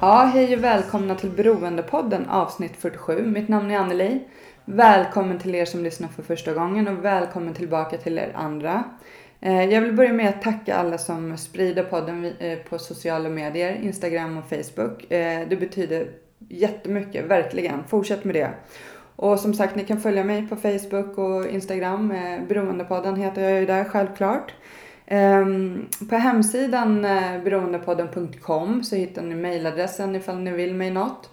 Ja, hej och välkomna till Beroendepodden avsnitt 47. Mitt namn är Anneli. Välkommen till er som lyssnar för första gången och välkommen tillbaka till er andra. Eh, jag vill börja med att tacka alla som sprider podden eh, på sociala medier, Instagram och Facebook. Eh, det betyder jättemycket, verkligen. Fortsätt med det. Och som sagt, ni kan följa mig på Facebook och Instagram. Beroendepodden heter jag ju där, självklart. Ehm, på hemsidan eh, beroendepodden.com så hittar ni mejladressen ifall ni vill mig något.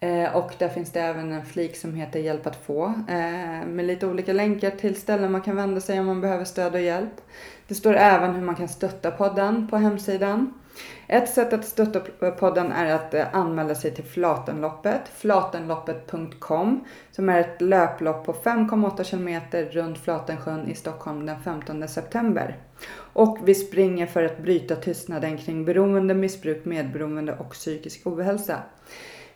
Eh, och där finns det även en flik som heter Hjälp att få. Eh, med lite olika länkar till ställen man kan vända sig om man behöver stöd och hjälp. Det står även hur man kan stötta podden på hemsidan. Ett sätt att stötta podden är att eh, anmäla sig till Flatenloppet, flatenloppet.com, som är ett löplopp på 5,8 kilometer runt Flatensjön i Stockholm den 15 september. Och vi springer för att bryta tystnaden kring beroende, missbruk, medberoende och psykisk ohälsa.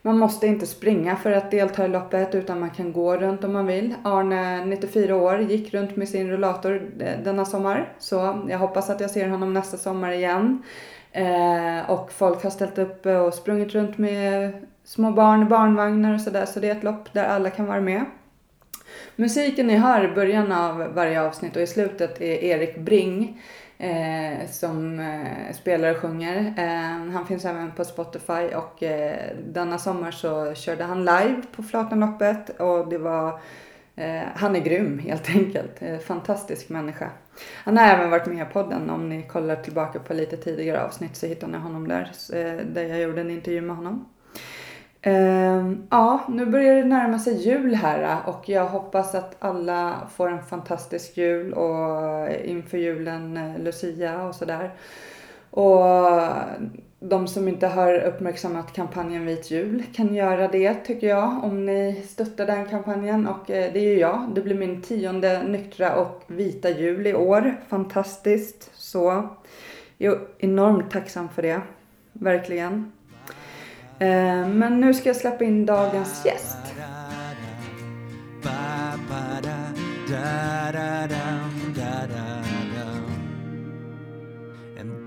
Man måste inte springa för att delta i loppet utan man kan gå runt om man vill. Arne, 94 år, gick runt med sin rullator eh, denna sommar. Så jag hoppas att jag ser honom nästa sommar igen. Eh, och folk har ställt upp och sprungit runt med små barn i barnvagnar och sådär. Så det är ett lopp där alla kan vara med. Musiken ni hör i början av varje avsnitt och i slutet är Erik Bring eh, som eh, spelar och sjunger. Eh, han finns även på Spotify och eh, denna sommar så körde han live på Flatenloppet och det var eh, han är grym helt enkelt. Eh, fantastisk människa. Han har även varit med i podden. Om ni kollar tillbaka på lite tidigare avsnitt så hittar ni honom där. Eh, där jag gjorde en intervju med honom. Ehm, ja, nu börjar det närma sig jul här eh, och jag hoppas att alla får en fantastisk jul och eh, inför julen Lucia och sådär. Och de som inte har uppmärksammat kampanjen Vit jul kan göra det tycker jag om ni stöttar den kampanjen och eh, det är ju jag. Det blir min tionde nyktra och vita jul i år. Fantastiskt så. Jag är enormt tacksam för det. Verkligen. Eh, men nu ska jag släppa in dagens gäst.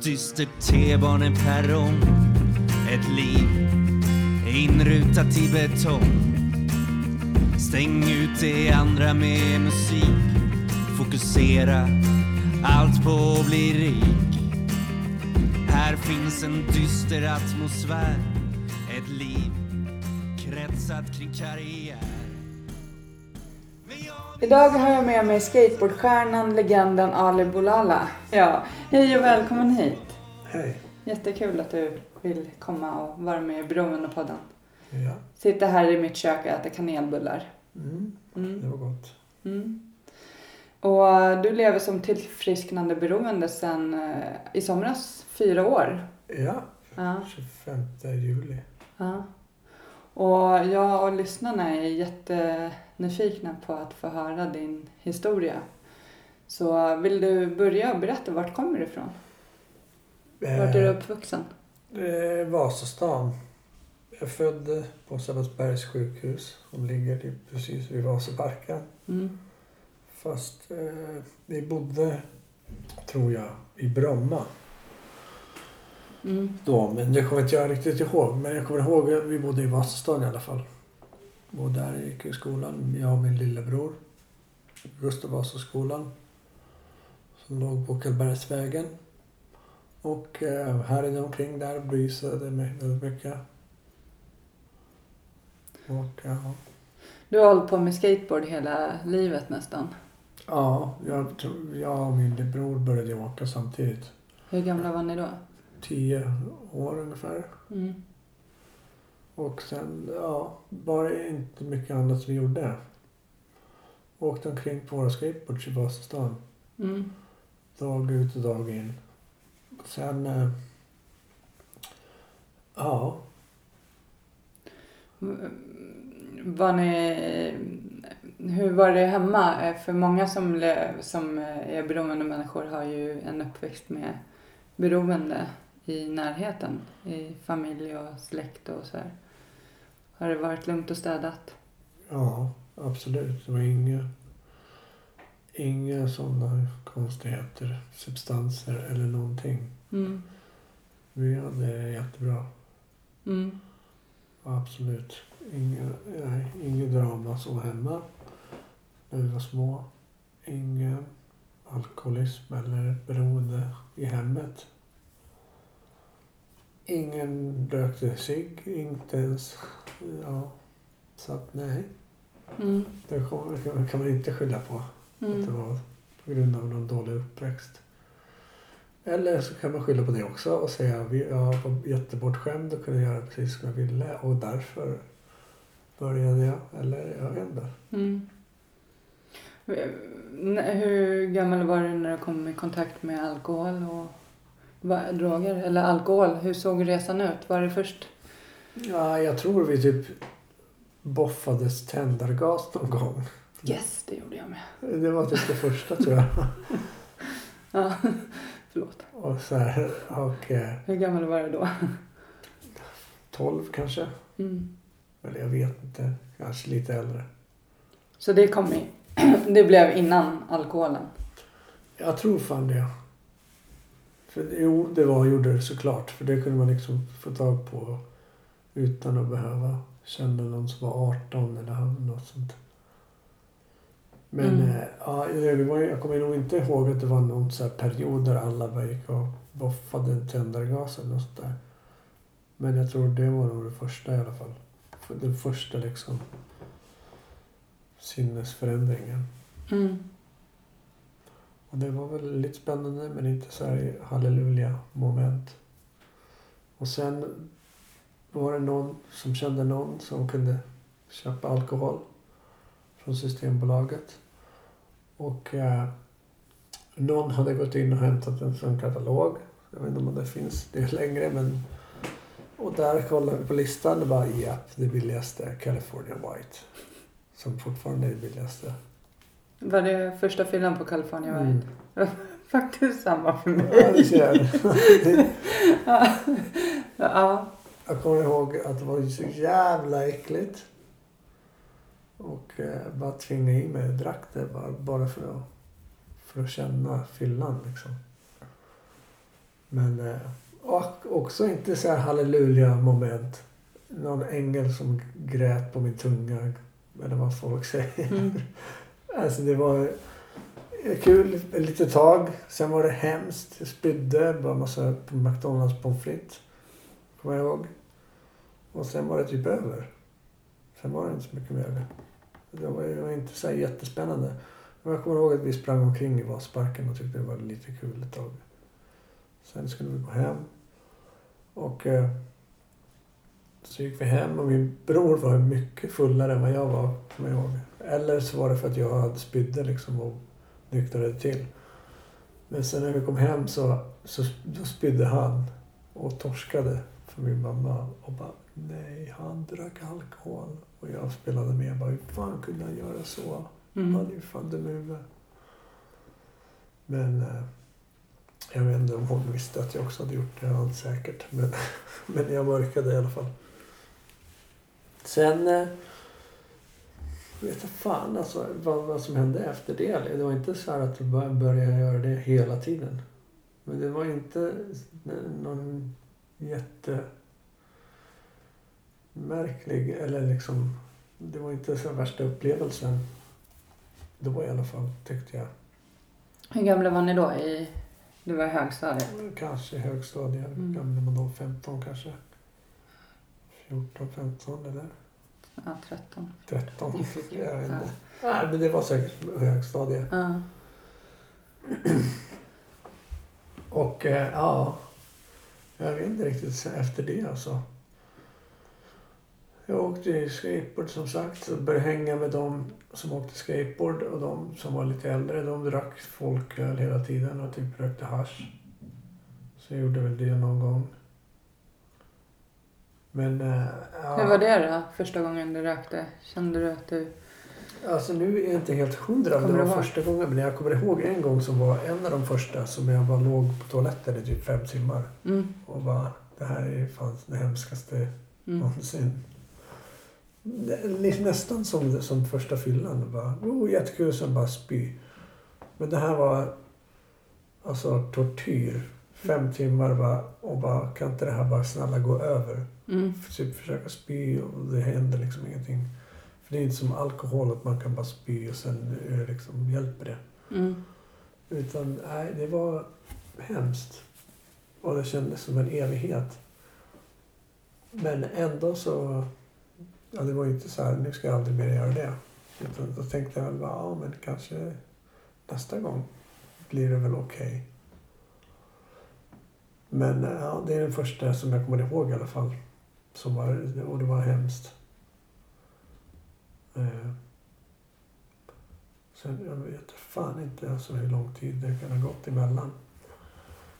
Dyster T-baneperrong Ett liv inrutat i betong. Stäng ut det andra med musik. Fokusera allt på att bli rik. Här finns en dyster atmosfär. Ett liv kretsat kring karriär. Idag har jag med mig skateboardstjärnan, legenden Ali Boulala. Ja, hej och välkommen hit. Hej. Jättekul att du vill komma och vara med i Beroendepodden. Ja. Sitter här i mitt kök och äter kanelbullar. Mm. Mm. Det var gott. Mm. Och du lever som tillfrisknande beroende sedan eh, i somras, fyra år. Ja, Ja. 25 juli. Ja. Och jag och lyssnarna är jättenyfikna på att få höra din historia. Så vill du börja och berätta vart kommer du ifrån? Vart är du uppvuxen? Eh, Vasastan. Jag är född på Sabbatsbergs sjukhus som ligger typ precis vid Vasaparken. Mm. Fast eh, vi bodde, tror jag, i Bromma Mm. då. Men det kommer inte jag riktigt ihåg. Men jag kommer ihåg att vi bodde i Vasastan i alla fall. Och där gick jag i skolan, jag och min lillebror. Gustav Vasaskolan. Som låg på Karlbergsvägen. Och eh, här inne omkring där brysade mig väldigt mycket. Och ja, Du har hållit på med skateboard hela livet nästan. ja jag, jag och min lillebror började åka samtidigt. Hur gamla var ni då? Tio år ungefär. Mm. Och sen, ja, var det inte mycket annat vi gjorde. Åkte omkring på våra skateboards i Vasastan. Mm. Dag ut och dag in. Sen... Eh, ja. Var ni, hur var det hemma? Eh, För många som, som eh, är beroende människor har ju en uppväxt med beroende i närheten. I familj och släkt och så här. Har det varit lugnt och städat? Ja, absolut. Det var inga, inga sådana konstigheter, substanser eller någonting. Mm. Vi hade det jättebra. Mm. Absolut. Inga, nej, inget drama så hemma när vi var små. Ingen alkoholism eller beroende i hemmet. Ingen rökte cigg, inte ens. Ja. Så att nej, Mm. det kan, kan man inte skylla på. Att det Mm. var på grund av någon dålig uppväxt. Eller så kan man skylla på det också och säga att jag var jättebortskämd och kunde göra precis som jag ville och därför började jag. Eller jag vet inte. Mm. Hur gammal var du när du kom i kontakt med alkohol och droger? Eller alkohol, hur såg resan ut? Var det först? Ja, jag tror vi typ boffades tändargas någon gång. Yes, det gjorde jag med. Det var typ det första tror jag. Ja, förlåt. Och så här, och eh, Hur gammal var du då? 12 kanske. Mm. Eller jag vet inte. Kanske lite äldre. Så det kom i, det blev innan alkoholen? Jag tror fan det. För jo, det var, gjorde det såklart. För det kunde man liksom få tag på utan att behöva känna någon som var 18 eller något sånt. Men Mm. eh, ja, det var, jag kommer nog inte ihåg att det var någon så här period där alla bara gick och boffade tändargas eller något sånt där. Men jag tror det var nog det första i alla fall. Den första liksom sinnesförändringen. Mm. Och det var väl lite spännande men inte så här halleluja moment. Och sen var det någon som kände någon som kunde köpa alkohol från Systembolaget. Och eh, någon hade gått in och hämtat en sån katalog. Jag vet inte om det finns det längre men och där kollade vi på listan och bara japp, det billigaste California White. Som fortfarande är det billigaste. Var det första fyllan på California White? Mm. Faktiskt samma för Ja, mig. ser. Det- Ja. ja. Jag kommer ihåg att det var så jävla äckligt. Och eh, bara tvinga i mig drack det bara, bara för, att, för att känna fyllan liksom. Men eh, och också inte så här halleluja moment. Någon ängel som grät på min tunga. Eller vad folk säger. Mm. Alltså det var kul ett litet tag. Sen var det hemskt. Jag spydde bara massa på McDonalds pommes frites. Kommer jag ihåg. Och sen var det typ över. Sen var det inte så mycket mer. Det var, det var inte så här jättespännande. Men jag kommer ihåg att vi sprang omkring i Vasparken och tyckte det var lite kul ett tag. Sen skulle vi gå hem. Och eh, så gick vi hem och min bror var mycket fullare än vad jag var, kommer jag ihåg. Eller så var det för att jag hade spydde liksom och nyktrade till. Men sen när vi kom hem så, så då spydde han och torskade för min mamma och bara nej, han drack alkohol. Och jag spelade med och bara hur fan kunde han göra så? Han Mm. är ju fan dum i huvudet. Men eh, jag vet inte om hon visste att jag också hade gjort det. Allt säkert. Men, men jag mörkade i alla fall. Sen eh, vet jag fan alltså vad, vad som hände efter det. Det var inte så här att jag började göra det hela tiden. Men det var inte någon jätte märklig eller liksom det var inte så värsta upplevelsen då i alla fall tyckte jag. Hur gamla var ni då? I, det var i högstadiet? Kanske högstadiet. Mm. Gamla man då? 15 kanske? 14, 15 eller Ja, 13. 13? Det fick jag. Vet Ja. inte. Nej, men det var säkert högstadiet. Ja. Och eh, ja, jag vet inte riktigt efter det alltså. Jag åkte ju skateboard som sagt. Så började hänga med de som åkte skateboard och de som var lite äldre. De drack folköl hela tiden och typ rökte hasch. Så jag gjorde väl det någon gång. Men... eh, ja, Hur var det då? Första gången du rökte? Kände du att du... Alltså nu är jag inte helt hundra om det var första gången. Men jag kommer ihåg en gång som var en av de första som jag bara låg på toaletten i typ fem timmar. Mm. Och bara, det här är fan det hemskaste Mm. någonsin. Liksom Nästan som, som första fyllan. Bara, oh, jättekul, sen bara spy. Men det här var alltså tortyr. Fem timmar bara, och bara, kan inte det här bara snälla gå över? Mm. Typ försöka spy och det händer liksom ingenting. För det är inte som alkohol att man kan bara spy och sen liksom, hjälper det. Mm. Utan nej, det var hemskt. Och det kändes som en evighet. Men ändå så... Ja, det var ju inte så här, nu ska jag aldrig mer göra det. Utan då tänkte jag väl bara, ja men kanske nästa gång blir det väl okej. Men eh, ja, det är den första som jag kommer ihåg i alla fall. Som var, och det var hemskt. Eh, Sen jag vet fan inte alltså hur lång tid det kan ha gått emellan.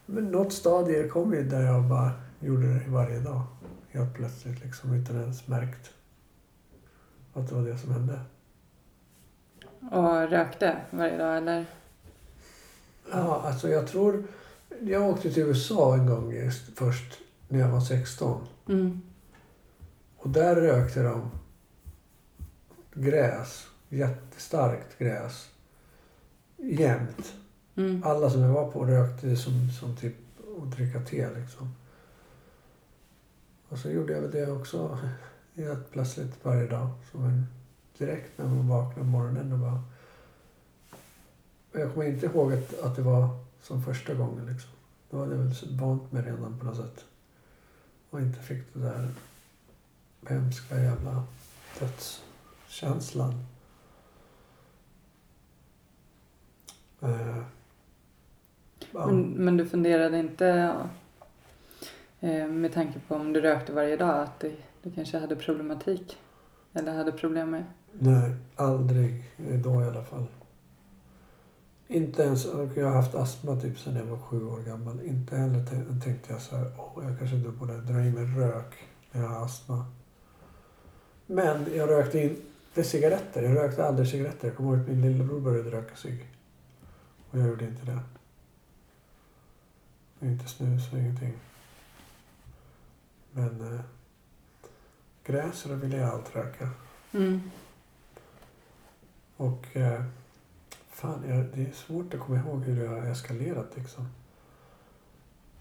Men något stadie kom ju där jag bara gjorde det varje dag. Helt plötsligt liksom utan ens märkt att det var det som hände. Och rökte varje dag eller? Ja, alltså jag tror... Jag åkte till USA en gång just först när jag var 16. Mm. Och där rökte de gräs. Jättestarkt gräs. Jämt. Mm. Alla som jag var på rökte som, som typ att dricka te liksom. Och så gjorde jag väl det också helt plötsligt varje dag. Som en, direkt när man vaknade på morgonen och bara... Jag kommer inte ihåg att, att det var som första gången liksom. Då hade jag väl vant mig redan på något sätt. Och inte fick det där hemska jävla dödskänslan. Eh, ja. Men, men du funderade inte eh, med tanke på om du rökte varje dag att du, du kanske hade problematik? Eller hade problem med? Nej, aldrig då i alla fall. Inte ens, jag har haft astma typ sedan jag var sju år gammal. Inte heller tän- tänkte jag så här, åh jag kanske inte borde dra i mig rök när jag har astma. Men jag rökte inte cigaretter. Jag rökte aldrig cigaretter. Jag kommer ihåg att min lillebror började röka cigg. Och jag gjorde inte det. Och inte snus och ingenting. Men eh, gräs, då ville jag allt röka. Mm. Och eh, fan, jag, det är svårt att komma ihåg hur det har eskalerat liksom.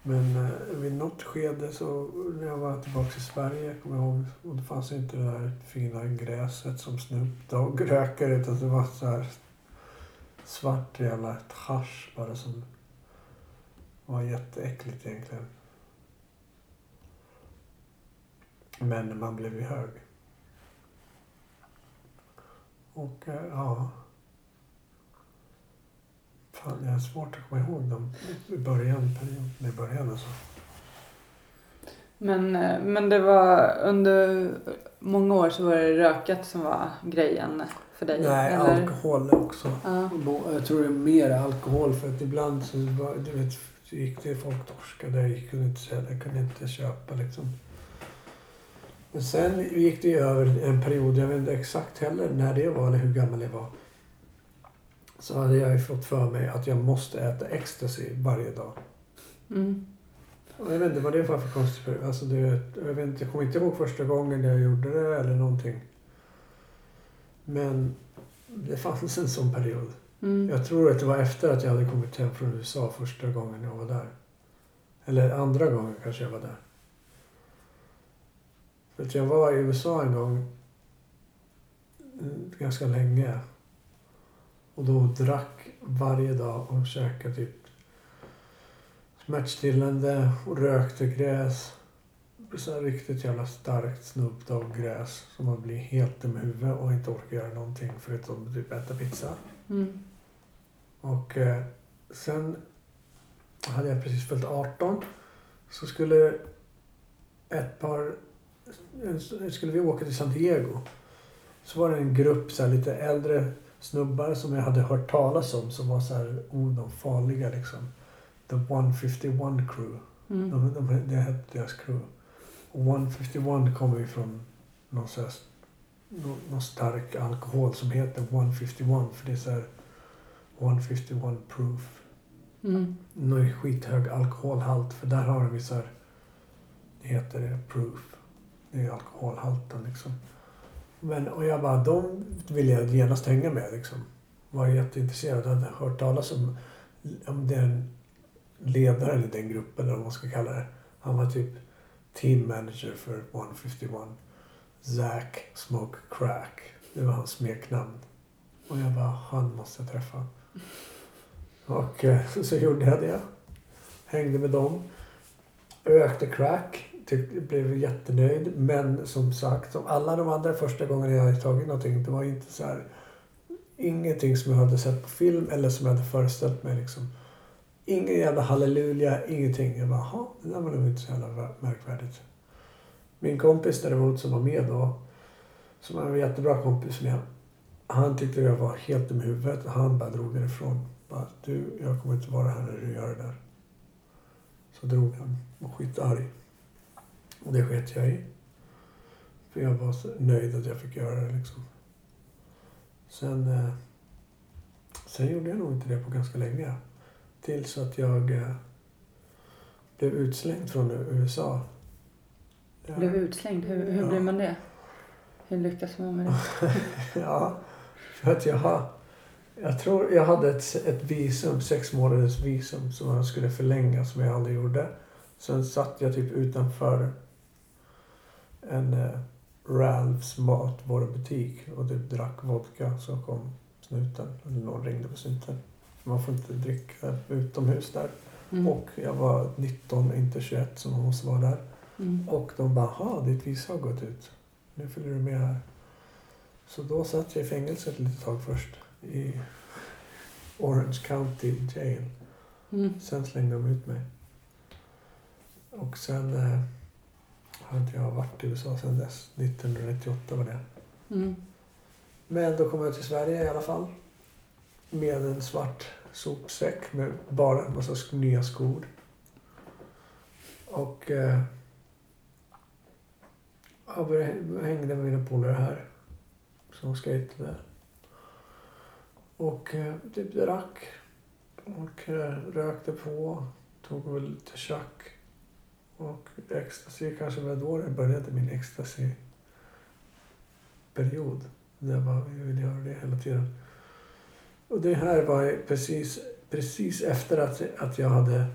Men eh, vid något skede så när jag var tillbaka i Sverige, kommer jag ihåg, och det fanns inte det där fina gräset som Snoop Dogg röker utan det var så här svart jävla hasch bara som var jätteäckligt egentligen. Men man blev ju hög. Och eh, ja. Fan, jag har svårt att komma ihåg dem i början, perioden i början alltså. Men, eh, men det var under många år så var det rökat som var grejen för dig? Nej, eller? alkohol också. Ja. Jag tror det är mer alkohol för att ibland så var, du vet, gick det folk torskade. Jag kunde inte sälja, jag kunde inte köpa liksom. Men sen gick det över en period, jag vet inte exakt heller när det var eller hur gammal jag var. Så hade jag ju fått för mig att jag måste äta ecstasy varje dag. Mm. Och Jag vet inte vad det var för konstigt. Alltså det, jag, vet inte, jag kommer inte ihåg första gången jag gjorde det eller någonting. Men det fanns en sån period. Mm. Jag tror att det var efter att jag hade kommit hem från USA första gången jag var där. Eller andra gången kanske jag var där. För att jag var i USA en gång mm, ganska länge. Och då drack varje dag och käkade typ smärtstillande och rökte gräs. Så riktigt jävla starkt Snoop Dogg-gräs som man blir helt dum i huvudet och inte orkar göra någonting förutom typ äta pizza. Mm. Och eh, sen hade jag precis fyllt 18. Så skulle ett par skulle vi åka till San Diego. Så var det en grupp så här, lite äldre snubbar som jag hade hört talas om som var så här, oh, de farliga liksom. The 151 crew. Mm. De, de, det hette deras crew. Och 151 kommer ju från någon, så här, någon, någon stark alkohol som heter 151 för det är så här 151 proof. Mm. Någon skithög alkoholhalt för där har de ju så här, det heter det proof. Det är alkoholhalten liksom. Men, och jag bara, de ville jag genast hänga med liksom. Var jätteintresserad. Hade hört talas om, om den ledaren i den gruppen, eller vad man ska kalla det. Han var typ team manager för 151. Zack Smoke Crack. Det var hans smeknamn. Och jag bara, han måste jag träffa. Och eh, så gjorde jag det. Hängde med dem. Rökte crack tyck, blev jättenöjd. Men som sagt, som alla de andra första gångerna jag hade tagit någonting. Det var inte så här. Ingenting som jag hade sett på film eller som jag hade föreställt mig. Liksom. Ingen jävla halleluja, ingenting. Jag bara, "Jaha, det där var nog inte så jävla märkvärdigt. Min kompis däremot som var med då. Som var en jättebra kompis med. Han tyckte jag var helt dum i huvudet. Han bara drog därifrån. Bara, du, jag kommer inte vara här när du gör det där. Så drog han och skitarg. Och det sket jag i. För jag var nöjd att jag fick göra det liksom. Sen, eh, sen gjorde jag nog inte det på ganska länge. Tills att jag eh, blev utslängd från USA. Blev utslängd, hur, hur Ja. blir man det? Hur lyckas man med det? Ja, för att jag har... Jag tror jag hade ett, ett visum, sex månaders visum som jag skulle förlänga som jag aldrig gjorde. Sen satt jag typ utanför en eh, Ralphs matvarubutik och typ drack vodka. Så kom snuten, eller någon ringde på snuten. Man får inte dricka utomhus där. Mm. Och jag var 19, inte 21 som man måste vara där. Mm. Och de bara, ha ditt visa har gått ut. Nu följer du med här. Så då satt jag i fängelse ett litet tag först. I Orange County Jail. Mm. Sen slängde de ut mig. Och sen eh, har inte jag varit i USA sen dess. 1998 var det. Mm. Men då kom jag till Sverige i alla fall. Med en svart sopsäck med bara en massa nya skor. Och eh, jag började- hängde med mina polare här. Som skejtade. Och eh, typ drack. Och eh, rökte på. Tog väl lite tjack. Och ecstasy kanske var då det började min ecstasy-period. Det var, jag ville göra det hela tiden. Och det här var precis, precis efter att, att jag hade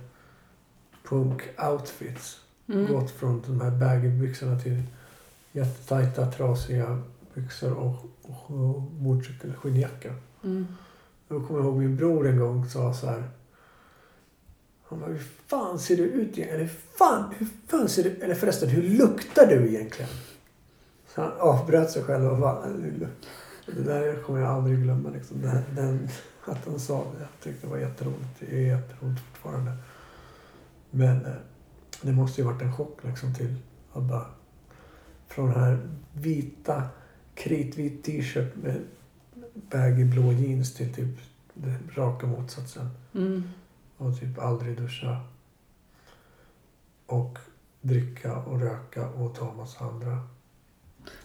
punk-outfits. Mm. Gått från de här baggy-byxorna till jättetajta, trasiga byxor och, och, och skinnjacka. Mm. Då kommer jag ihåg min bror en gång sa så här. Han bara, hur fan ser du ut egentligen? Eller fan, hur fan ser du Eller förresten, hur luktar du egentligen? Så han avbröt sig själv och bara, det där kommer jag aldrig glömma. Liksom. Den, den, att han sa det. Jag tyckte det var jätteroligt. Det är jätteroligt fortfarande. Men eh, det måste ju varit en chock liksom till att bara från den här vita, kritvit t-shirt med baggy blå jeans till typ raka motsatsen. Mm. Och typ aldrig duscha. Och dricka och röka och ta massa andra.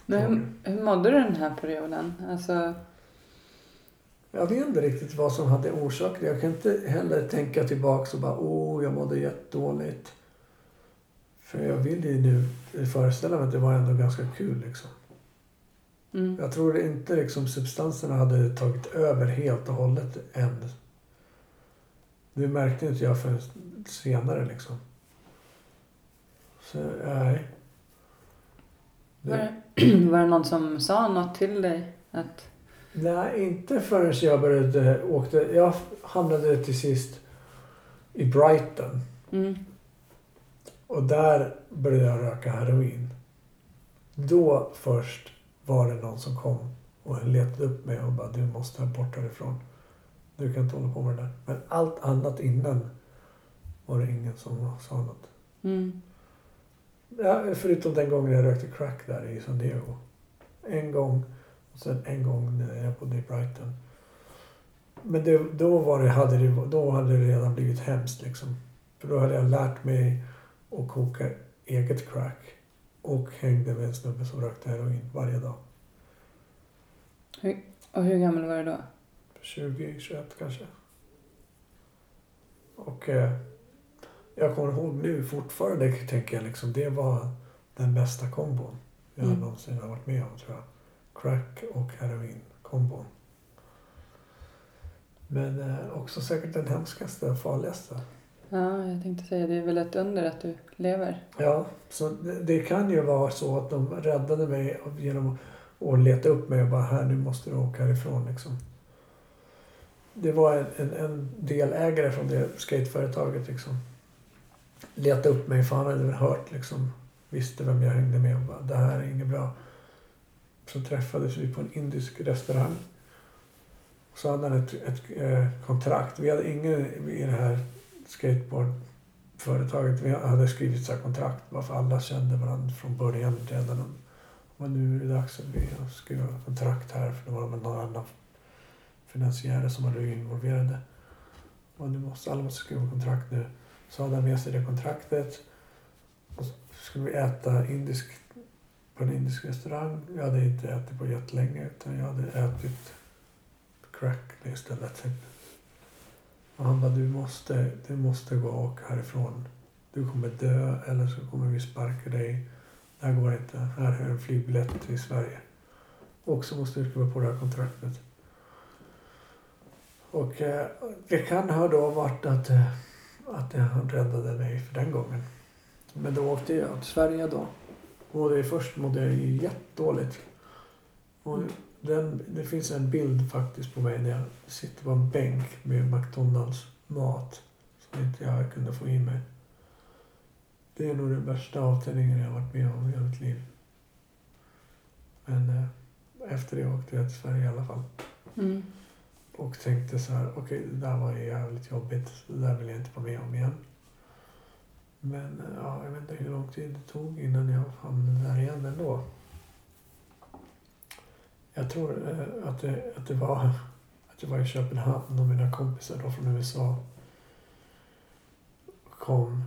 Men hur, hur mådde du den här perioden? Alltså, Jag vet inte riktigt vad som hade orsakat det. Jag kan inte heller tänka tillbaks och bara åh, jag mådde jättedåligt. För jag vill ju nu föreställa mig att det var ändå ganska kul liksom. mm. Jag tror inte liksom substanserna hade tagit över helt och hållet än. Det märkte inte jag förrän senare liksom. Så nej. var, Det, det, var det någon som sa något till dig? Att, nej, inte förrän jag började åkte. Jag hamnade till sist i Brighton. mm. Och där började jag röka heroin. Då först var det någon som kom och letade upp mig och bara du måste ha bort härifrån. Du kan inte hålla på med det där. Men allt annat innan var det ingen som sa något. Mm. Ja, förutom den gången jag rökte crack där i San Diego. En gång och sen en gång när jag bodde i Brighton. Men det, då, var det, hade det, då hade det redan blivit hemskt liksom. För då hade jag lärt mig att koka eget crack och hängde med en snubbe som rökte heroin varje dag. Och hur gammal var du då? 20, 21 kanske. Och eh, jag kommer ihåg nu fortfarande tänker jag liksom det var den bästa kombon jag Mm. någonsin har varit med om tror jag. Crack och heroin kombon. Men eh, också säkert den hemskaste och farligaste. Ja, jag tänkte säga det är väl ett under att du lever. Ja, så det, det kan ju vara så att de räddade mig genom att leta upp mig och bara här nu måste du åka härifrån liksom. Det var en, en, en delägare från det skateföretaget liksom. Letade upp mig för han hade väl hört liksom. Visste vem jag hängde med och bara det här är inget bra. Så träffades vi på en indisk restaurang. Så hade han ett, ett eh, kontrakt. Vi hade ingen i det här skateboardföretaget. Vi hade skrivit så här kontrakt bara för alla kände varandra från början redan. Men nu är det dags att vi skriver kontrakt här för det var någon annan finansiärer som var involverade. Och nu måste, alla måste skriva kontrakt nu. Så hade han med sig det kontraktet. Och så skulle vi äta indisk, på en indisk restaurang. Jag hade inte ätit på jättelänge utan jag hade ätit crack istället. Typ. Och han bara, du måste, du måste gå och åka härifrån. Du kommer dö eller så kommer vi sparka dig. Det här går inte. Här är en flygbiljett till Sverige. Och så måste du skriva på det här kontraktet. Och eh, det kan ha då varit att, eh, att han räddade mig för den gången. Men då åkte jag till Sverige då. Och det först mådde jag jättedåligt. Och den, det finns en bild faktiskt på mig när jag sitter på en bänk med McDonalds mat som inte jag kunde få i mig. Det är nog den värsta avtändningen jag har varit med om i mitt liv. Men eh, efter det åkte jag till Sverige i alla fall. Mm. Och tänkte så här, okej det där var ju jävligt jobbigt. Det där vill jag inte vara med om igen. Men eh, ja, jag vet inte hur lång tid det tog innan jag hamnade där igen ändå. Jag tror eh, att, det, att, det var, att jag var i Köpenhamn och mina kompisar då från USA kom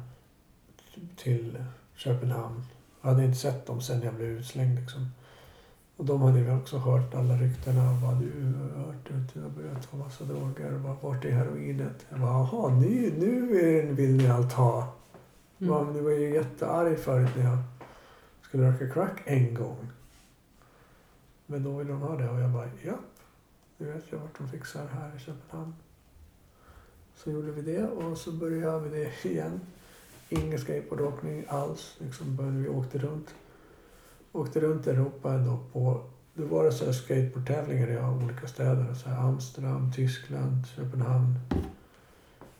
till Köpenhamn. Jag hade inte sett dem sen jag blev utslängd liksom. Och de hade väl också hört alla ryktena. Bara, du har hört att jag har börjat ta massa droger. Vart är heroinet? Jag bara, jaha, nu, nu är det- vill ni allt ha. Mm. Mm. Du var ju jättearg förut när jag skulle röka crack en gång. Men då ville de ha det och jag bara, ja. Nu vet jag vart de fixar här i Köpenhamn. Så gjorde vi det och så började vi det igen. Ingen skateboardåkning alls. Liksom började vi åkte runt. Åkte runt i Europa ändå på då var det så här skateboardtävlingar i olika städer. Så här Amsterdam, Tyskland, Köpenhamn.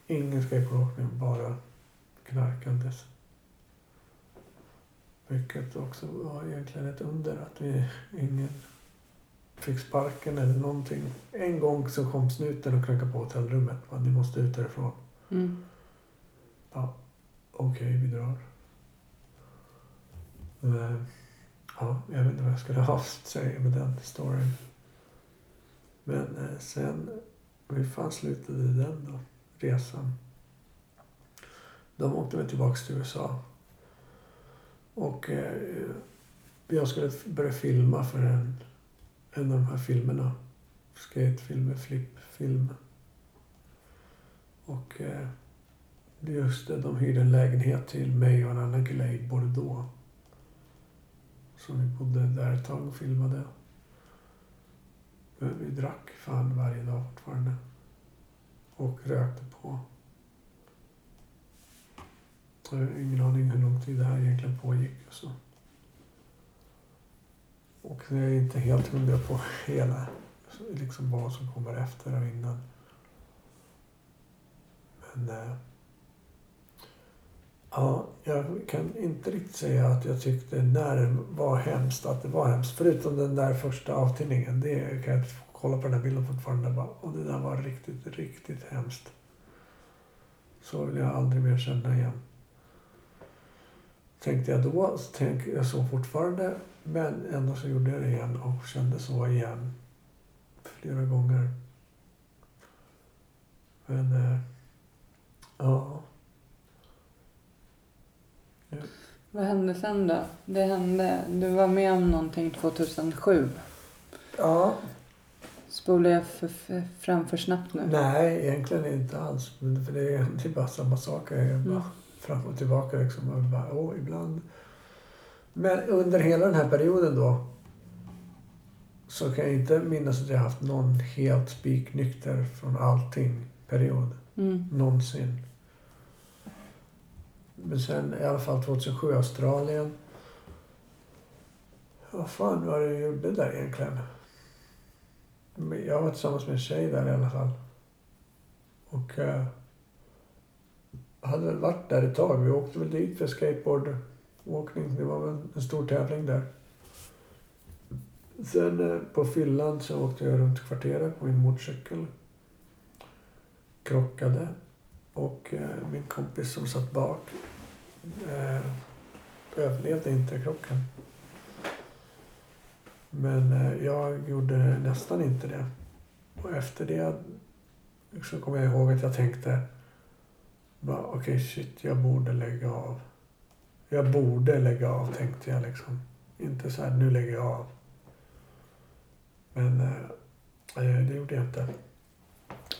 Ingen skateboardåkning, bara knarkandes. Vilket också var egentligen ett under att vi ingen fick sparken eller någonting. En gång så kom snuten och knackade på hotellrummet. Va, Ni måste ut därifrån. Mm. Ja, okej, vi drar. Men, ja, jag vet inte vad jag skulle ha haft säga med den storyn. Men eh, sen, hur fan slutade den då? Resan. De åkte väl tillbaks till USA. Och eh, jag skulle börja filma för en, en av de här filmerna. Skatefilmer, flippfilm. Och eh, just det, de hyrde en lägenhet till mig och en annan kille i Bordeaux som vi bodde där ett tag och filmade. Men vi drack fan varje dag fortfarande. Och rökte på. Jag har ingen aning hur lång tid det här egentligen pågick. och Så. Och jag är inte helt hundra på hela, liksom vad som kommer efter och innan. Men eh, ja, jag kan inte riktigt säga att jag tyckte när det var hemskt att det var hemskt. Förutom den där första avtinningen. Det kan jag kolla på den här bilden fortfarande. Bara, och det där var riktigt, riktigt hemskt. Så vill jag aldrig mer känna igen. tänkte jag då, så tänker jag så fortfarande. Men ändå så gjorde jag det igen och kände så igen flera gånger. Men, eh, ja. Vad hände sen då? Det hände, du var med om någonting 2007. Ja, Spolar jag för, för, fram för snabbt nu? nej egentligen inte alls. Men För det är, är bara samma sak. Jag bara Mm. fram och tillbaka liksom. Och bara, åh, ibland. Men under hela den här perioden då. Så kan jag inte minnas att jag haft någon helt spiknykter från allting period. Mm. Någonsin. Men sen i alla fall 2007 Australien. Vad fan var det jag gjorde där egentligen? Jag var tillsammans med en tjej där i alla fall. Och eh, hade väl varit där ett tag. Vi åkte väl dit för skateboardåkning. Det var väl en stor tävling där. Sen eh, på fyllan så åkte jag runt kvarteret på min motorcykel. Krockade. Och eh, min kompis som satt bak eh, överlevde inte krocken. Men eh, jag gjorde nästan inte det. Och efter det så kommer jag ihåg att jag tänkte okej okej shit, jag borde lägga av. Jag borde lägga av tänkte jag liksom. Inte så här, nu lägger jag av. Men eh, eh det gjorde jag inte.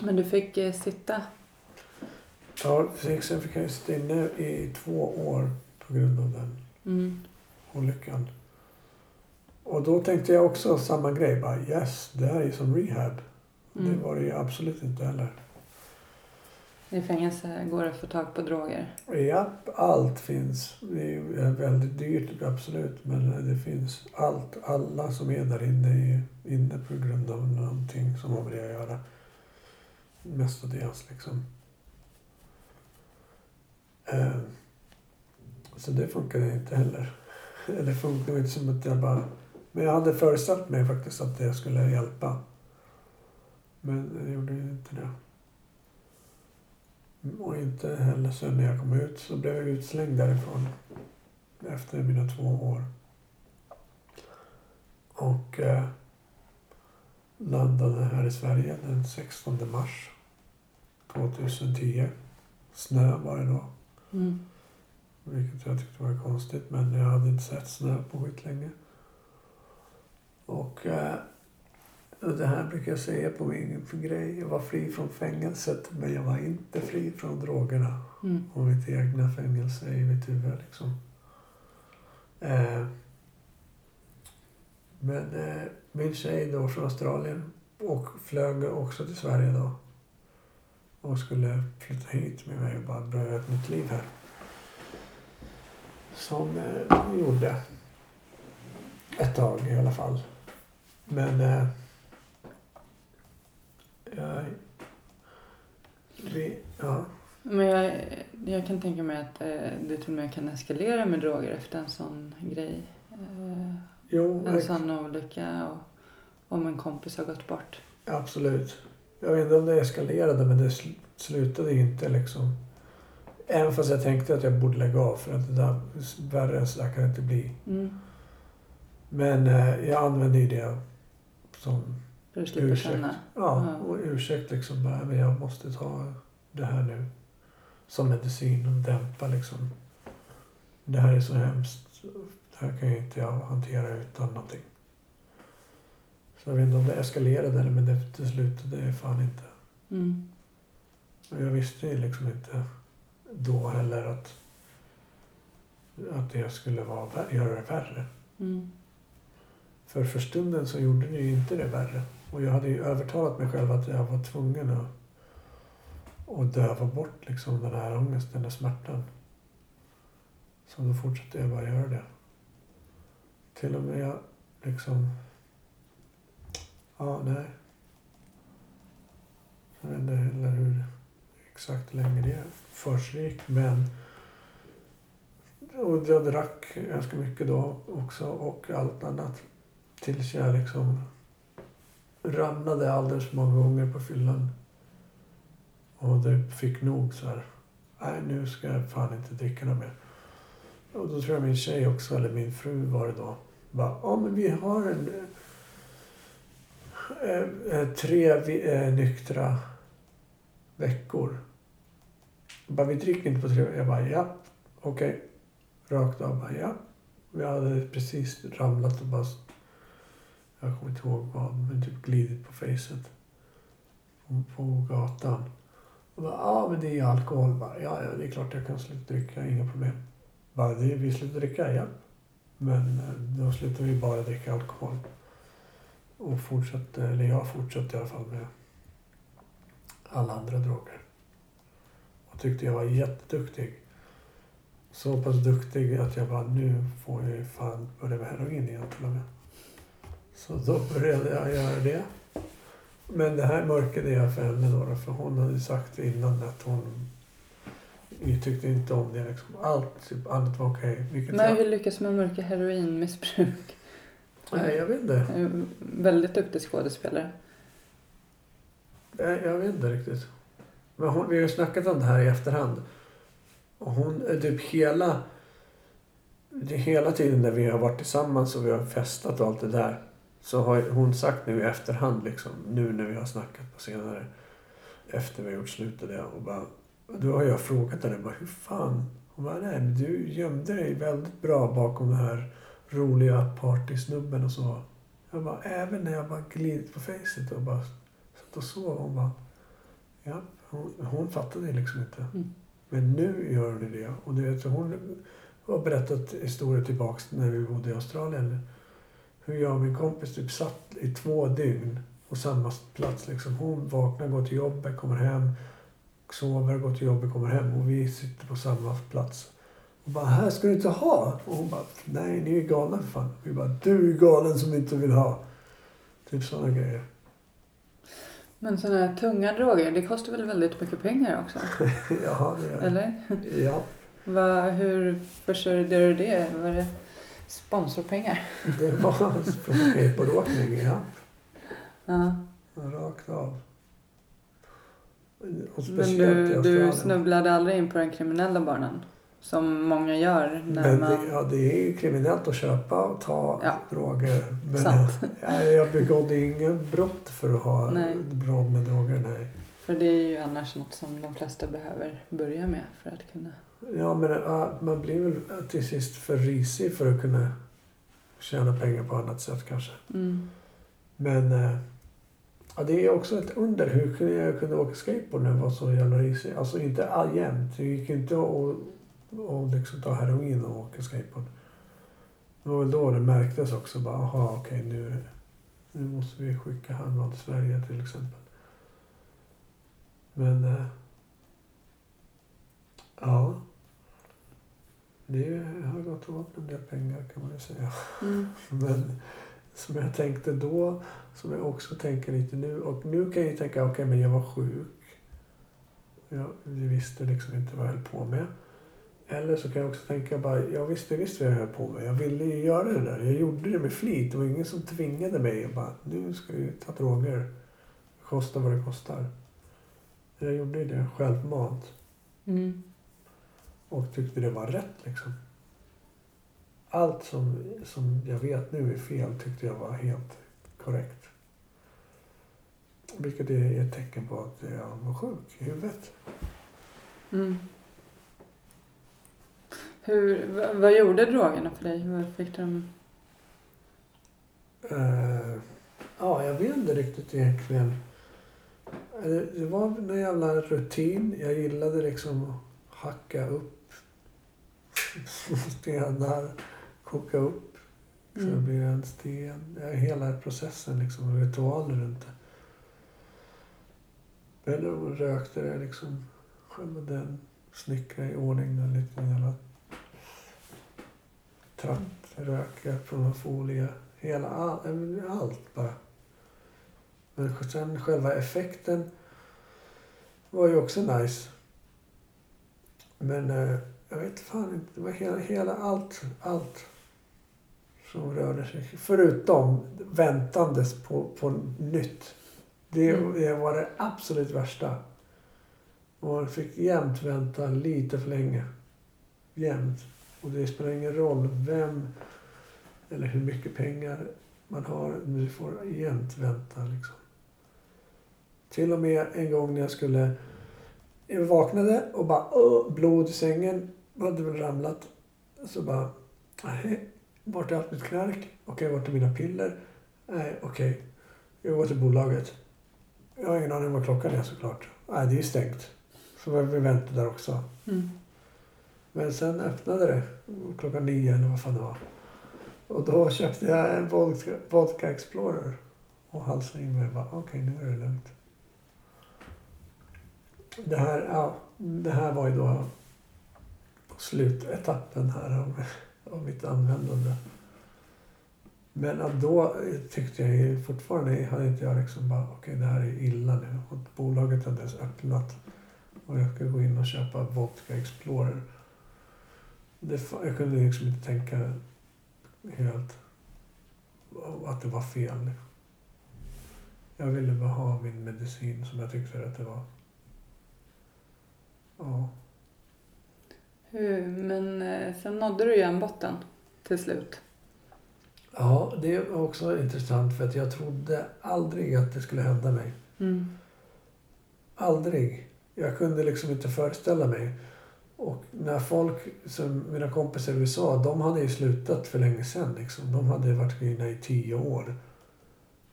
Men du fick eh, sitta? Ja, sen fick jag sitta inne i två år på grund av den Mm. olyckan. Och då tänkte jag också samma grej. Bara, yes, det här är som rehab. Det Mm. var det ju absolut inte heller. I fängelse går det att få tag på droger. Ja, allt finns. Det är ju väldigt dyrt, absolut. Men det finns allt. Alla som är där inne är inne på grund av någonting som har med det att göra. Mestadels liksom. Eh, så det funkade inte heller. Eller funkade inte som att jag bara... Men jag hade föreställt mig faktiskt att det skulle hjälpa. Men det gjorde inte det. Och inte heller sen när jag kom ut så blev jag utslängd därifrån. Efter mina två år. Och eh, landade här i Sverige den 16 mars 2010. Snö var det då. Mm. Vilket jag tyckte var konstigt. Men jag hade inte sett snö på skitlänge. Och eh, det här brukar jag säga på min grej. Jag var fri från fängelset men jag var inte fri från drogerna. Mm. Och mitt egna fängelse i mitt huvud liksom. Eh, men eh, min tjej då från Australien och flög också till Sverige då. Och skulle flytta hit med mig och bara börja ett nytt liv här. Som eh, vi gjorde. Ett tag i alla fall. Men eh, jag, vi, ja. Men jag, jag kan tänka mig att eh, det till och med kan eskalera med droger efter en sån grej. Eh, Jo, en sån olycka och om en kompis har gått bort. Absolut. Jag vet inte om det eskalerade men det sl- slutade inte liksom. Även fast jag tänkte att jag borde lägga av för att det där värre än så där kan det inte bli. Mm. Men eh, jag använde ju det som Ursäkt. känna. ja, Ja. och ursäkt liksom. Bara, men jag måste ta det här nu. Som medicin och dämpa liksom. Det här är så hemskt. Det här kan ju inte jag hantera utan någonting. Så jag vet inte om det eskalerade eller men det, det slutade fan inte. Mm. Och jag visste ju liksom inte då heller att, att det skulle vara, göra det värre. Mm. För för stunden så gjorde det ju inte det värre. Och jag hade ju övertalat mig själv att jag var tvungen att, att döva bort liksom den här ångesten och smärtan. Så då fortsatte jag bara göra det. Till och med jag liksom... Ja, nej. Jag vet inte heller hur exakt länge det försiggick men och jag drack ganska mycket då också och allt annat. Tills jag liksom ramlade alldeles för många gånger på fyllan. Och det fick nog så här. Nej, nu ska jag fan inte dricka något mer. Och då tror jag min tjej också, eller min fru var det då. Bara, ja men vi har en... Eh, eh, tre eh, nyktra veckor. Bara, vi dricker inte på tre veckor. Jag bara, ja, okej. Rakt av, bara, ja. Vi hade precis ramlat och bara... Jag kommer inte ihåg vad, men typ glidit på facet. På, på gatan. Och bara, ja men det är ju alkohol. Bara, ja, ja, det är klart jag kan sluta dricka, inga problem. Bara, det, vi slutar dricka, ja. Men då slutar vi bara dricka alkohol. Och fortsatte, eller jag fortsatte i alla fall med alla andra droger. Och tyckte jag var jätteduktig. Så pass duktig att jag bara, nu får jag ju fan börja med heroin igen till och med. Så då började jag göra det. Men det här mörkade jag för henne då, för hon hade sagt innan att hon vi tyckte inte om det. Liksom. Allt typ, annat var okej. Vilket Men hur lyckas man mörka heroinmissbruk? Nej, jag vet inte. Är Väldigt duktig skådespelare. Nej, jag vet inte riktigt. Men hon, vi har ju snackat om det här i efterhand. Och hon är typ hela... det är Hela tiden när vi har varit tillsammans och vi har festat och allt det där. Så har hon sagt nu i efterhand liksom. Nu när vi har snackat på senare. Efter vi har gjort slut och det. Och bara, då har jag frågat henne bara, hur fan? Hon bara, nej men du gömde dig väldigt bra bakom den här roliga partysnubben och så. Jag bara, även när jag bara glidit på facet och bara satt och sov. Hon bara, ja, hon, hon fattade liksom inte. Mm. Men nu gör hon det. Och du vet, hon har berättat historier tillbaks när vi bodde i Australien. Hur jag och min kompis typ satt i två dygn på samma plats. Liksom. Hon vaknar, går till jobbet, kommer hem, sover, går till jobbet, kommer hem. Och vi sitter på samma plats. Och bara, här ska du inte ha. Och hon bara, nej ni är galna för fan. Vi bara, du är galen som inte vill ha. Typ sådana grejer. Men sådana här tunga droger, det kostar väl väldigt mycket pengar också? ja, det är Eller? Ja, Va, hur försörjde du det? Var det sponsorpengar? det var på skateboardåkning. Ja, Ja. rakt av. Men du, du snubblade aldrig in på den kriminella banan? Som många gör när Men man... det, ja, det är ju kriminellt att köpa och ta Ja. droger. Men Sant. ja, jag begådde ingen brott för att ha Nej. bra med droger. Nej. För det är ju annars något som de flesta behöver börja med för att kunna... Ja, men man blir väl till sist för risig för att kunna tjäna pengar på annat sätt kanske. Mm. Men eh, ja, det är också ett under hur kunde jag kunde åka skateboard när jag var så jävla risig. Alltså inte jämt. Det gick inte att och liksom ta heroin och åka skateboard. Det var väl då det märktes också. Bara, aha, okej nu, nu måste vi skicka Hanna till Sverige till exempel. Men eh, ja. Det har gått åt en del pengar kan man ju säga. Mm. Men som jag tänkte då, som jag också tänker lite nu. Och nu kan jag ju tänka, okej men jag var sjuk. Jag visste liksom inte vad jag höll på med. Eller så kan jag också tänka bara, jag visste visst vad jag höll på med. Jag ville ju göra det där. Jag gjorde det med flit. Det var ingen som tvingade mig. Jag bara, nu ska du ta droger. Kosta vad det kostar. Jag gjorde det självmant. Mm. Och tyckte det var rätt liksom. Allt som, som jag vet nu är fel tyckte jag var helt korrekt. Vilket är ett tecken på att jag var sjuk i huvudet. Mm. Hur, vad, gjorde drogerna för dig? Vad fick de... Eh, ja, jag vet inte riktigt egentligen. Det var en jävla rutin. Jag gillade liksom att hacka upp stenar, koka upp så det Mm. blir en sten. Hela processen liksom, och ritualer runt det. Eller om man rökte det liksom. Själva den snickra i ordning en liten jävla tratt en folie. Hela all, men allt bara. Men sen själva effekten var ju också nice. Men eh, jag vet fan inte. Det var hela, hela allt, allt som rörde sig. Förutom väntandes på, på nytt. Det, Mm. det var det absolut värsta. Man fick jämt vänta lite för länge. Jämt. Och det spelar ingen roll vem eller hur mycket pengar man har. Du får jämt vänta liksom. Till och med en gång när jag skulle... Jag vaknade och bara Åh, blod i sängen. Hade väl ramlat. Så bara... Nej, vart är allt mitt knark? Okej, vart är mina piller? Nej, okej. Jag går till bolaget. Jag har ingen aning om vad klockan är såklart. Nej, det är stängt. Så vi väntade där också. Mm. Men sen öppnade det klockan nio eller vad fan det var. Och då köpte jag en vodka, vodka Explorer och halsade in mig och bara okej nu är det lugnt. Det här, ja, det här var ju då på slutetappen här av, av mitt användande. Men att då tyckte jag ju fortfarande, hade inte jag liksom bara okej det här är illa nu. Och bolaget hade ens öppnat och jag skulle gå in och köpa vodka Explorer. Det, jag kunde liksom inte tänka helt att det var fel. Jag ville bara ha min medicin som jag tyckte att det var. Ja. Hur, men eh, sen nådde du ju en botten till slut. ja, det var också intressant för att jag trodde aldrig att det skulle hända mig. Mm. Aldrig. Jag kunde liksom inte föreställa mig. Och när folk, som mina kompisar i USA, de hade ju slutat för länge sedan. Liksom. De hade varit grina i tio år.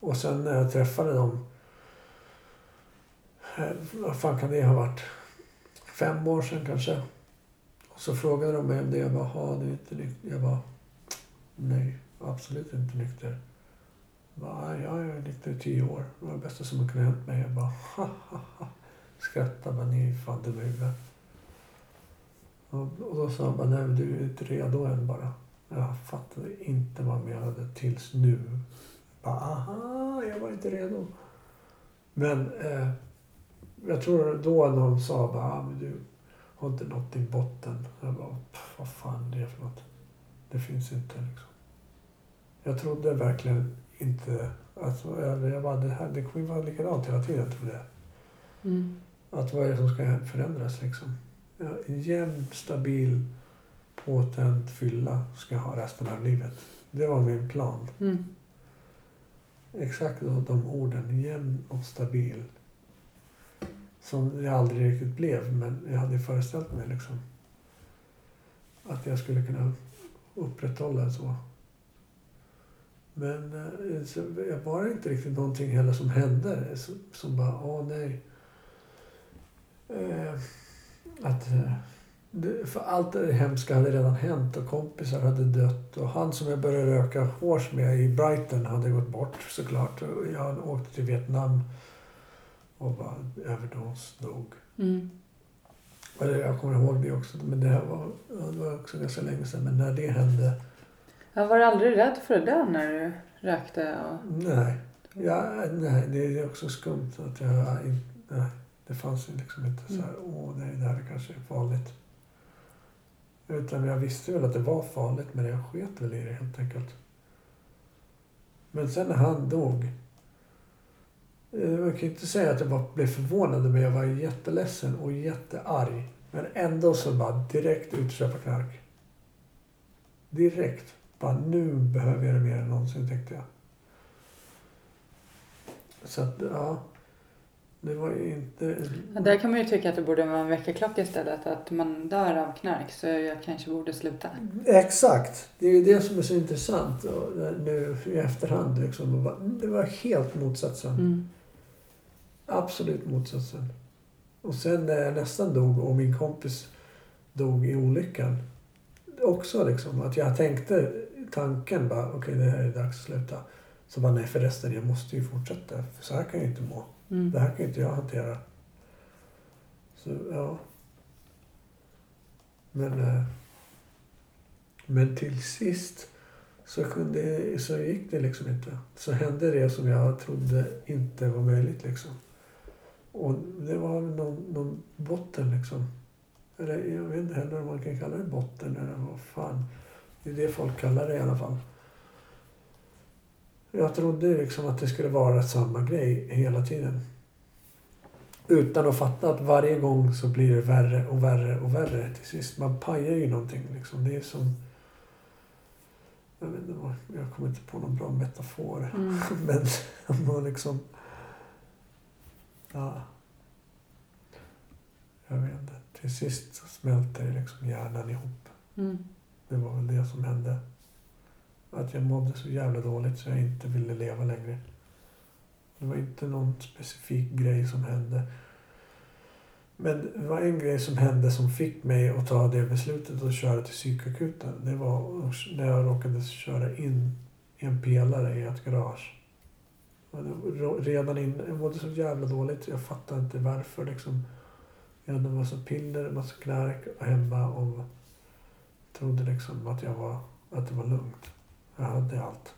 Och sen när jag träffade dem, eh, vad fan kan det ha varit? Fem år sedan kanske. Och så frågade de mig om det. Jag bara, "Ha, du är inte nykter. Jag bara, nej, absolut inte nykter. Jag bara, "Nej, jag är nykter i tio år. Det var det bästa som kunde ha hänt mig. Jag bara, ha, ha, ha. Skrattade, bara, ni är fan dumma i huvudet. Och, då sa han bara, nej du är inte redo än bara. Jag fattade inte vad jag menade tills nu. Bara, aha, jag var inte redo. Men eh, jag tror då någon sa bara, ah, men du har inte nått din botten. Jag bara, "Pff, vad fan är det för något? Det finns inte liksom. Jag trodde verkligen inte, alltså, jag, jag bara, det här det kommer ju vara likadant hela tiden trodde jag. Mm. Att vad är det som ska förändras liksom? Ja, en jämn, stabil, påtänd fylla ska jag ha resten av livet. Det var min plan. Mm. Exakt de, de orden. Jämn och stabil. Som jag aldrig riktigt blev, men jag hade föreställt mig liksom. Att jag skulle kunna upprätthålla så. Men eh, det var inte riktigt någonting heller som hände. Som, som bara, åh nej. Eh, att, eh, det, för allt det hemska hade redan hänt och kompisar hade dött. Och han som jag började röka hårs med i Brighton hade gått bort såklart. Jag åkte till Vietnam och bara överdos, dog. Mm. Jag kommer ihåg det också. Men det, här var, det var också ganska länge sedan. Men när det hände, Jag var aldrig rädd för att dö när du rökte? Och... nej. Ja, nej, det är också skumt att jag. Nej, det fanns ju liksom inte så här, åh nej, det här är kanske farligt. Utan jag visste väl att det var farligt, men jag sket väl i det helt enkelt. Men sen när han dog. eh, Jag kan inte säga att jag bara blev förvånad, men jag var jätteledsen och jättearg. Men ändå så bara direkt ut och köpa knark. Direkt. Bara nu behöver jag det mer än någonsin tänkte jag. Så att, ja. Det var ju inte... Ja, där kan man ju tycka att det borde vara en väckarklocka istället. Att man dör av knark så jag kanske borde sluta. Exakt. Det är ju det som är så intressant och nu i efterhand. Liksom, det var helt motsatsen. Mm. Absolut motsatsen. Och sen när jag nästan dog och min kompis dog i olyckan. Också liksom att jag tänkte tanken bara okej det här är dags att sluta. Så bara nej förresten jag måste ju fortsätta för så här kan jag inte må. Mm. Det här kan inte jag hantera. Så ja. Men, eh, men till sist så, kunde, så gick det liksom inte. Så hände det som jag trodde inte var möjligt liksom. Och det var någon, någon botten liksom. Eller jag vet inte heller om man kan kalla det botten eller vad fan. Det är det folk kallar det i alla fall. Jag trodde liksom att det skulle vara samma grej hela tiden. Utan att fatta att varje gång så blir det värre och värre och värre. Till sist, man pajar ju någonting liksom. Det är som... Jag vet inte jag kommer inte på någon bra metafor. Mm. Men man liksom... Ja. Jag vet inte. Till sist så smälter liksom hjärnan ihop. Mm. Det var väl det som hände. Att jag mådde så jävla dåligt så jag inte ville leva längre. Det var inte någon specifik grej som hände. Men det var en grej som hände som fick mig att ta det beslutet och köra till psykakuten. Det var när jag råkade köra in i en pelare i ett garage. Redan in, jag mådde så jävla dåligt. Jag fattade inte varför. Liksom. Jag hade en massa piller, en massa knark hemma och trodde liksom att, jag var, att det var lugnt. Jag hade allt.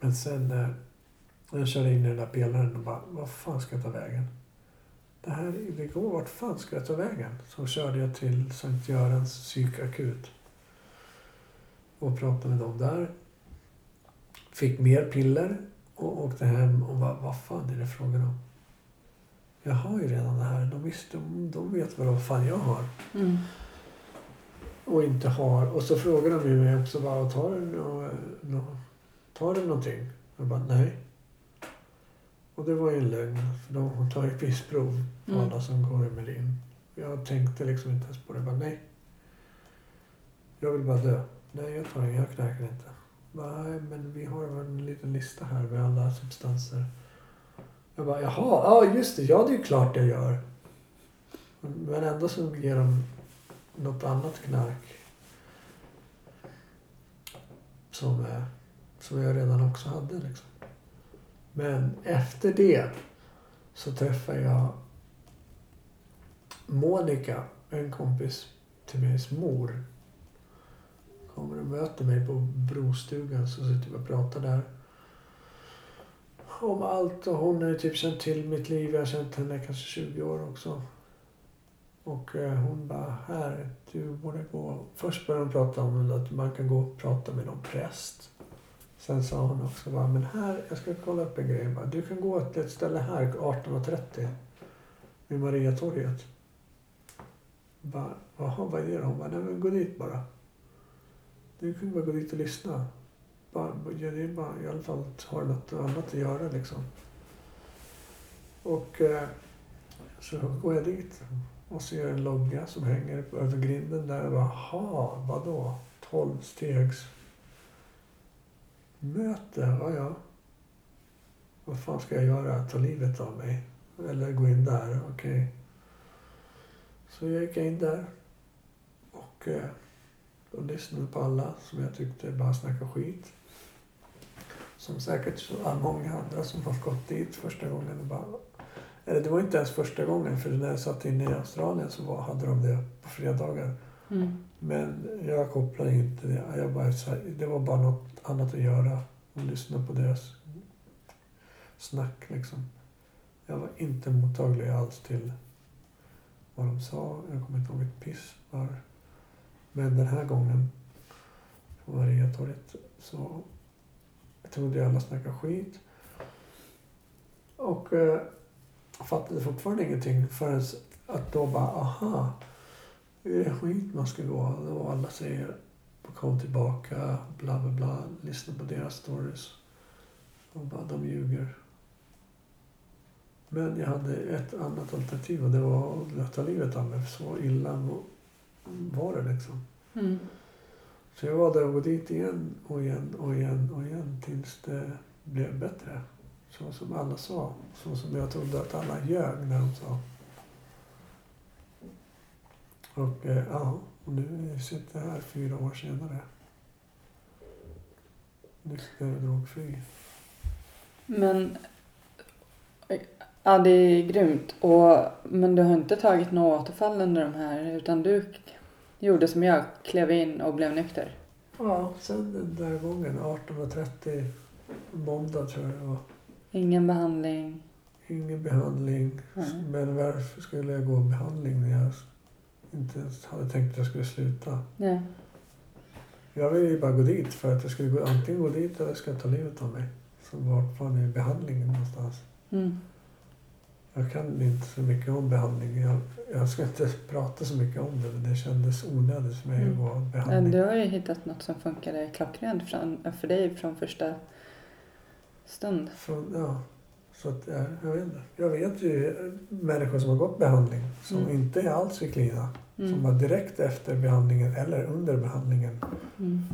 Men sen eh, när jag körde in i den där pelaren och bara, vad fan ska jag ta vägen? Det här, det går, vart fan ska jag ta vägen? Så körde jag till Sankt Görans psykakut. Och pratade med dem där. Fick mer piller och åkte hem och bara, vad fan är det frågan om? Jag har ju redan det här. De, visste, de, de vet vad fan jag har Mm och inte har. Och så frågar de ju mig också bara, tar du, nå, nå, tar du någonting? Jag bara, nej. Och det var ju en lögn. För de tar ju pissprov på Mm. alla som går i Melin. Jag tänkte liksom inte ens på det. Jag bara, nej. Jag vill bara dö. Nej, jag tar inga, jag knarkar inte. Nej, men vi har en liten lista här med alla substanser. Jag bara, jaha, ja just det, ja det är klart jag gör. Men ändå så ger de något annat knark. Som, som jag redan också hade. Liksom. Men efter det så träffade jag Monica, en kompis till min mor. Kommer och möter mig på brostugan så sitter vi och pratar där. Om allt och hon har ju typ känt till mitt liv. Jag har känt henne kanske 20 år också. Och eh, hon bara, här, du borde gå. Först började hon prata om att man kan gå och prata med någon präst. Sen sa hon också bara, men här, jag ska kolla upp en grej. Bara, du kan gå till ett ställe här 18.30 vid Mariatorget. Bara, Jaha, vad är det? Hon bara, nej men gå dit bara. Du kan bara gå dit och lyssna. Bara, ja, det är bara, i alla fall har du något annat att göra liksom. Och eh, så går jag dit och ser en logga som hänger över grinden där. Bara, Jaha, vadå? Tolvstegs möte? Ja, ja. Vad fan ska jag göra? Ta livet av mig? Eller gå in där? Okej. Så jag gick in där och, eh, och lyssnade på alla som jag tyckte bara snackade skit. Som säkert så många andra som har gått dit första gången och bara eller det var inte ens första gången för när jag satt inne i Australien så var, hade de det på fredagar. Mm. Men jag kopplade inte det. Jag bara, så här, det var bara något annat att göra. Och lyssna på deras snack liksom. Jag var inte mottaglig alls till vad de sa. Jag kommer inte ihåg ett piss var. Men den här gången på Mariatorget så trodde jag alla snackade skit. Och eh, fattade fortfarande ingenting förrän att då bara, aha. Det är skit man ska gå. Och alla säger kom tillbaka, bla bla bla. Lyssna på deras stories. Och bara, de ljuger. Men jag hade ett annat alternativ och det var att ta livet av mig. Så illa var det liksom. Mm. Så jag var där och dit igen och igen och igen och igen tills det blev bättre. Så som alla sa. Så som jag trodde att alla ljög när de sa. Och eh, ja, och nu sitter jag här fyra år senare. Nykter och drogfri. Men ja, det är grymt. Och, men du har inte tagit något återfall under de här utan du gjorde som jag, klev in och blev nykter. Ja, sen den där gången, 18.30, måndag tror jag det var. Ingen behandling. Ingen behandling. Mm. Men varför skulle jag gå behandling när jag inte ens hade tänkt att jag skulle sluta? Nej. Jag ville ju bara gå dit för att jag skulle gå, antingen gå dit eller ska jag ta livet av mig. Så vart fan är behandlingen någonstans? Mm. Jag kan inte så mycket om behandling. Jag, jag ska inte prata så mycket om det, men det kändes onödigt för mig Mm. att Men behandling. Du har ju hittat något som funkade klockrent för dig från första stund. Från, ja, så att, ja, jag, vet inte. jag vet ju människor som har gått behandling som Mm. inte är alls är klina. Som Mm. var direkt efter behandlingen eller under behandlingen. Mm.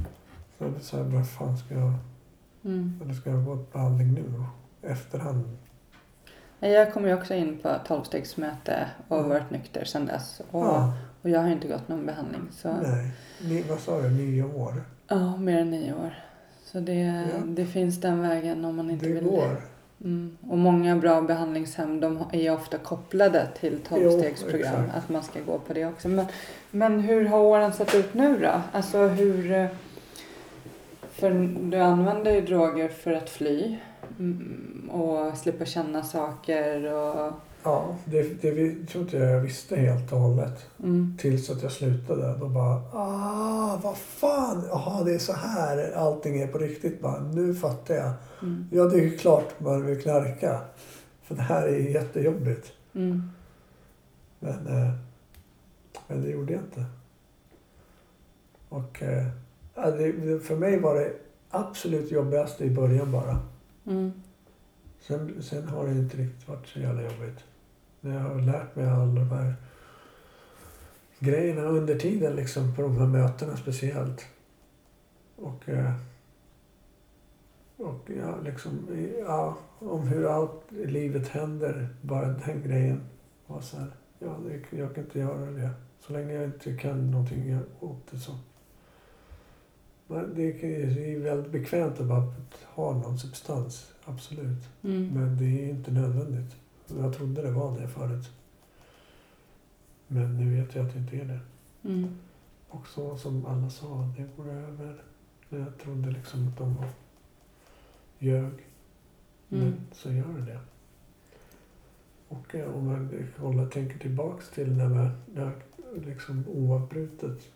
Så jag så här, vad fan ska jag, Mm. eller ska jag ha gått behandling nu? Efterhand? Jag kom ju också in på tolvstegsmöte och Mm. varit nykter sedan dess. Och, Ja, och jag har inte gått någon behandling. Så, nej. Ni, vad sa du, nio år? Ja, mer än nio år. Så det, Ja. det finns den vägen om man inte Det vill. går. Mm. Och många bra behandlingshem de är ofta kopplade till tolvstegsprogram. Att man ska gå på det också. Men, men hur har åren sett ut nu då? Alltså hur... eh, För du använder ju droger för att fly. mm, Och slippa känna saker och... Ja, det, det vi- tror inte jag visste helt och hållet. Mm, Tills att jag slutade. Då bara, ah, vad fan, jaha det är så här allting är på riktigt. Bara, nu fattar jag. mm, Ja, det är klart man vill knarka. För det här är jättejobbigt. mm, Men, eh, men det gjorde jag inte. Och eh, det, för mig var det absolut jobbigaste i början bara. mm, Sen, sen har det inte riktigt varit så jävla jobbigt. När jag har lärt mig alla de här grejerna under tiden liksom på de här mötena speciellt. Och, eh, och ja, liksom, ja, om hur allt i livet händer. Bara den grejen var så här. Ja, jag kan inte göra det. Så länge jag inte kan någonting åt det så. Men det är det är väldigt bekvämt att bara ha någon substans. Absolut. mm, Men det är inte nödvändigt. Jag trodde det var det förut. Men nu vet jag att det inte är det. mm, Och så som alla sa, det går över. Jag trodde liksom att de var ljög. Men mm, så gör det det. Och eh, om man kollar, tänker tillbaks till när jag liksom oavbrutet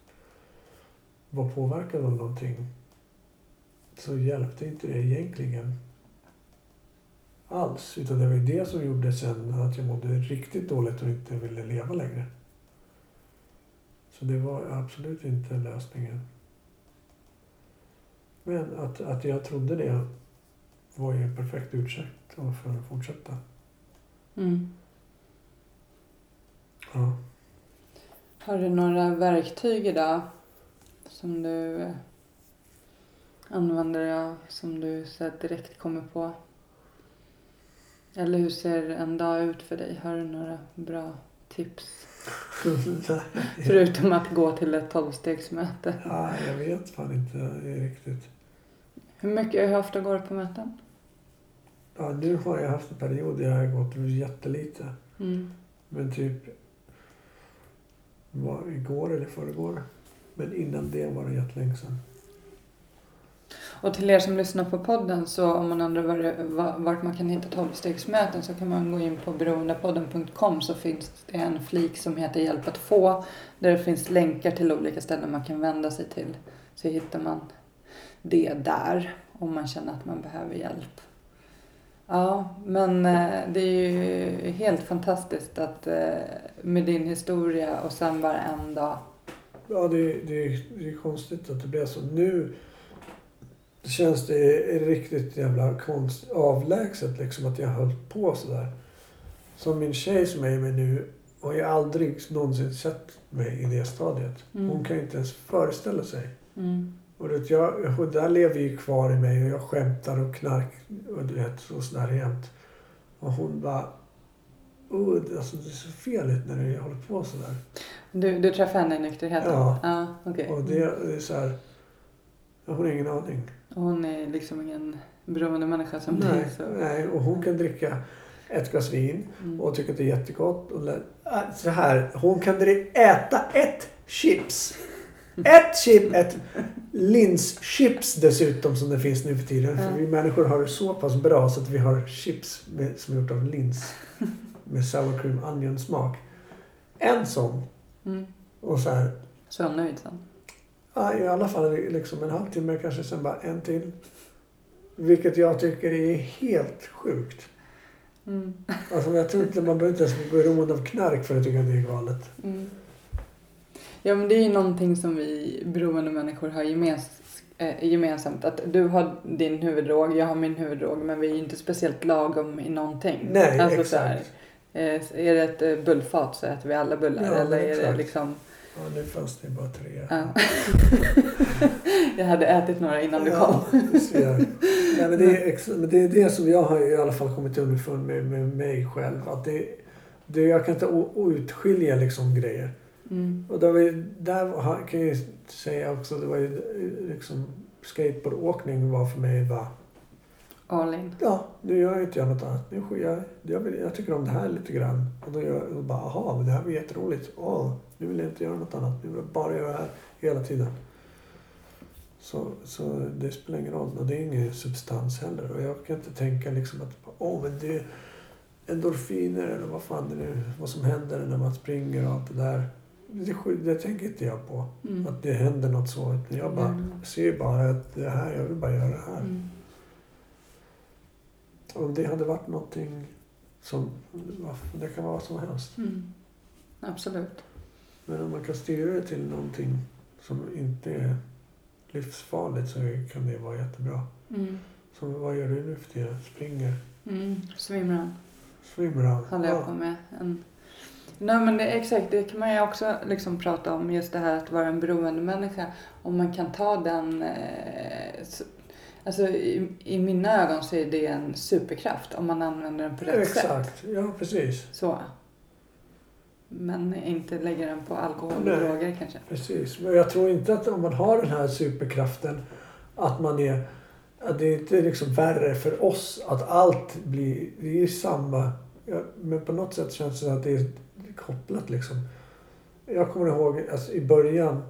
var påverkad av någonting. Så hjälpte inte det egentligen alls. Utan det var ju det som gjorde sen att jag mådde riktigt dåligt och inte ville leva längre. Så det var absolut inte lösningen. Men att, att jag trodde det var ju en perfekt ursäkt för att fortsätta. mm. Ja. Har du några verktyg idag som du använder dig av som du så direkt kommer på? Eller hur ser en dag ut för dig? Har du några bra tips? Förutom att gå till ett tolvstegsmöte. ja, jag vet fan inte riktigt. Hur mycket, hur ofta går du på möten? Ja, nu har jag haft en period där jag har gått jättelite. Mm. Men typ var igår eller förrgår. Men innan det var det jättelänge sedan. Och till er som lyssnar på podden så om man undrar var det- vart man kan hitta tolvstegsmöten så kan man gå in på beroendepodden.com så finns det en flik som heter Hjälp att få där det finns länkar till olika ställen man kan vända sig till. Så hittar man det där om man känner att man behöver hjälp. Ja, men eh, det är ju helt fantastiskt att eh, med din historia och sen bara en dag. Ja, det, det, det är konstigt att det blev så. Nu känns det riktigt jävla konst, avlägset liksom att jag höll på sådär. Som min tjej som är med nu har ju aldrig någonsin sett mig i det stadiet. Mm. Hon kan ju inte ens föreställa sig. Mm. Och det, jag, och där lever ju kvar i mig och jag skämtar och knark och du vet och sådär jämt. Och hon bara... Oh, alltså, det ser fel ut när du håller på sådär. Du, du träffade henne i nykterheten? Ja. ja okej. Och det, det är så här... Jag har ingen aning. Hon är liksom ingen beroende människa som Nej, dig. Så. nej, och hon kan dricka ett glas vin Mm. och tycker att det är jättegott. Och lä- äh, så här, hon kan äta ett chips. Ett chip, ett linschips dessutom som det finns nu för tiden. För vi människor har det så pass bra så att vi har chips med, som är gjort av lins. Med sour cream onion smak. En sån. Mm. Och så här, Så nöjd sen. Ja, i alla fall liksom en halvtimme kanske sen bara en till. Vilket jag tycker är helt sjukt. Mm. Alltså jag tror inte man behöver inte ens vara beroende av knark för att tycka att det är galet. Mm. Ja men det är ju någonting som vi beroende människor har gemens, eh, gemensamt. Att du har din huvuddrog, jag har min huvuddrog men vi är ju inte speciellt lagom i någonting. Nej, alltså, exakt. Så här, eh, är det ett eh, bullfat så äter vi alla bullar. Ja, eller är det exakt. liksom... Ja, nu fanns det bara tre. Ja. jag hade ätit några innan du kom. Ja, men det, är men det är det som jag har i alla fall kommit underfund med, med mig själv. Att det, det, jag kan inte utskilja liksom grejer. Mm. Och där, var, där kan jag ju säga också, det var ju liksom skateboardåkning var för mig bara All in. Ja, nu gör jag inte jag något annat. Nu, jag, jag, jag tycker om det här lite grann. Och då gör och bara, aha, men det här var jätteroligt. Åh, nu vill jag inte göra något annat. Nu vill jag bara göra det här hela tiden. Så, så det spelar ingen roll. Och det är ingen substans heller. Och jag kan inte tänka liksom att, åh, men det är endorfiner eller vad fan det nu vad som händer när man springer och allt det där. Det, det tänker inte jag på. Mm. Att det händer något så. Jag bara Mm. ser bara att det här, jag vill bara göra det här. Mm. Om det hade varit någonting som... Det kan vara vad som helst. Mm. Absolut. Men om man kan styra det till någonting som inte är livsfarligt så kan det vara jättebra. Mm. Som vad gör du nu för tiden? Springer? Mm. Swimrun. Swimrun? håller jag på med. En... Nej men det, exakt, det kan man ju också liksom prata om. Just det här att vara en beroende människa. Om man kan ta den... Eh, alltså i, i mina ögon så är det en superkraft om man använder den på rätt sätt. Exakt, ja precis. Så. Men inte lägga den på alkohol och Nej. droger kanske. Precis. Men jag tror inte att om man har den här superkraften att man är... Att det är inte liksom värre för oss att allt blir... Det är samma. Ja, men på något sätt känns det att det är kopplat liksom. Jag kommer ihåg alltså, i början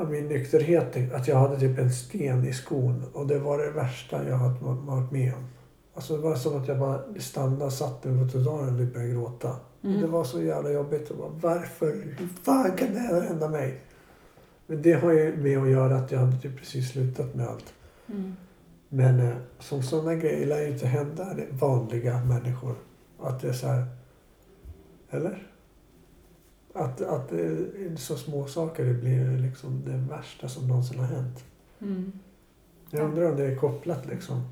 av min nykterhet att jag hade typ en sten i skon och det var det värsta jag hade varit med om. Alltså det var som att jag bara stannade, satt mig på trottoaren och började gråta. Mm. Det var så jävla jobbigt. Och bara, varför? Hur fan kan det här hända mig? Men det har ju med att göra att jag hade typ precis slutat med allt. Mm. Men eh, som sådana grejer lär ju inte hända vanliga människor. Att det är så här... Eller? Att, att så små saker det blir liksom det värsta som någonsin har hänt. Mm. Jag Ja. undrar om det är kopplat liksom.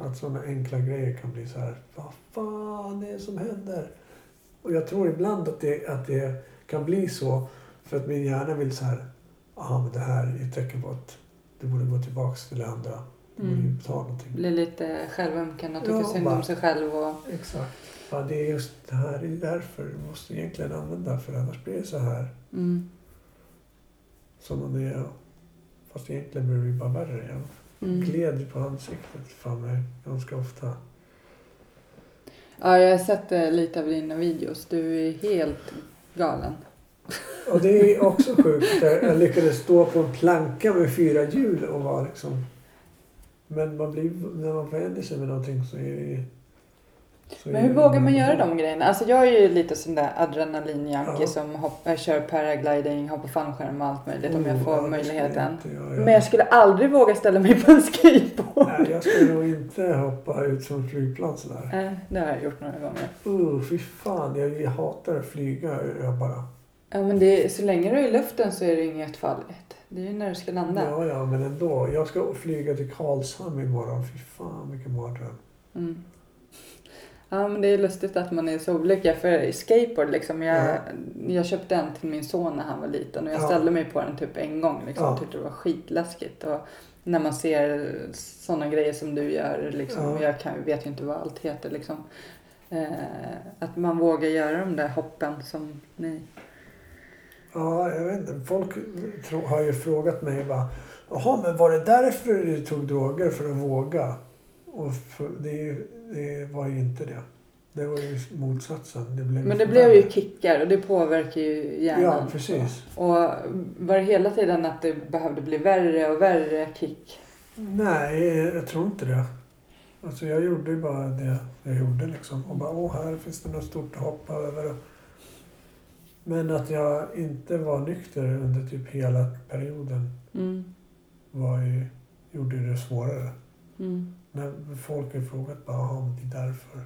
Att sådana enkla grejer kan bli så här. Vad fan är det som händer? Och jag tror ibland att det, att det kan bli så. För att min hjärna vill så här. Ja men det här är ett tecken på att du borde gå tillbaks till det andra. Du borde Mm. ju ta någonting. Bli lite självömkande och tycka Ja, synd bara- om sig själv. Och, Exakt. Ja, det är just det här. Det är därför du måste egentligen använda. För annars blir det så här. mm. Som om det är. Fast egentligen blir det bara värre. Jag Mm. gled på ansiktet för mig ganska ofta. Ja, jag har sett eh, lite av dina videos. Du är helt galen. Och det är också sjukt. Jag lyckades stå på en planka med fyra hjul och vara liksom... Men man blir, när man vänjer sig med någonting så är det... Men hur vågar man göra de grejerna? Alltså jag är ju lite sån där adrenalinjunkie Ja. som hoppar, kör paragliding, hoppar fallskärm och allt möjligt om jag Oh, får ja, möjligheten. jag göra. Men jag skulle aldrig våga ställa mig på en skateboard. Nej, jag skulle nog inte hoppa ut från flygplan sådär. Nej, det har jag gjort några gånger. Uh, fy fan, jag, jag hatar att flyga. Jag bara... Ja men det, är- så länge du är i luften så är det inget farligt. Det är ju när du ska landa. Ja, ja, men ändå. Jag ska flyga till Karlshamn imorgon. Fy fan, vilken mardröm. Mm. Ja men det är lustigt att man är så olika. För skateboard liksom, jag, jag köpte en till min son när han var liten och jag Ja. ställde mig på den typ en gång. Liksom, Ja. Tyckte det var skitläskigt. Och när man ser sådana grejer som du gör, liksom, Ja. jag kan, vet ju inte vad allt heter. Liksom, eh, att man vågar göra de där hoppen som ni. Ja, jag vet inte. Folk tro, har ju frågat mig bara. Jaha, men var det därför du tog droger? För att våga? Och för, det, är ju- det var ju inte det. Det var ju motsatsen. Det blev Men det blev ju kickar och det påverkar ju hjärnan. Ja, precis. Och var det hela tiden att det behövde bli värre och värre kick? Nej, jag tror inte det. Alltså jag gjorde ju bara det jag gjorde liksom. Och bara, åh, här finns det något stort att hoppa över. Men att jag inte var nykter under typ hela perioden Mm. var ju, gjorde det svårare. Mm. När folk har frågat bara, men det är därför.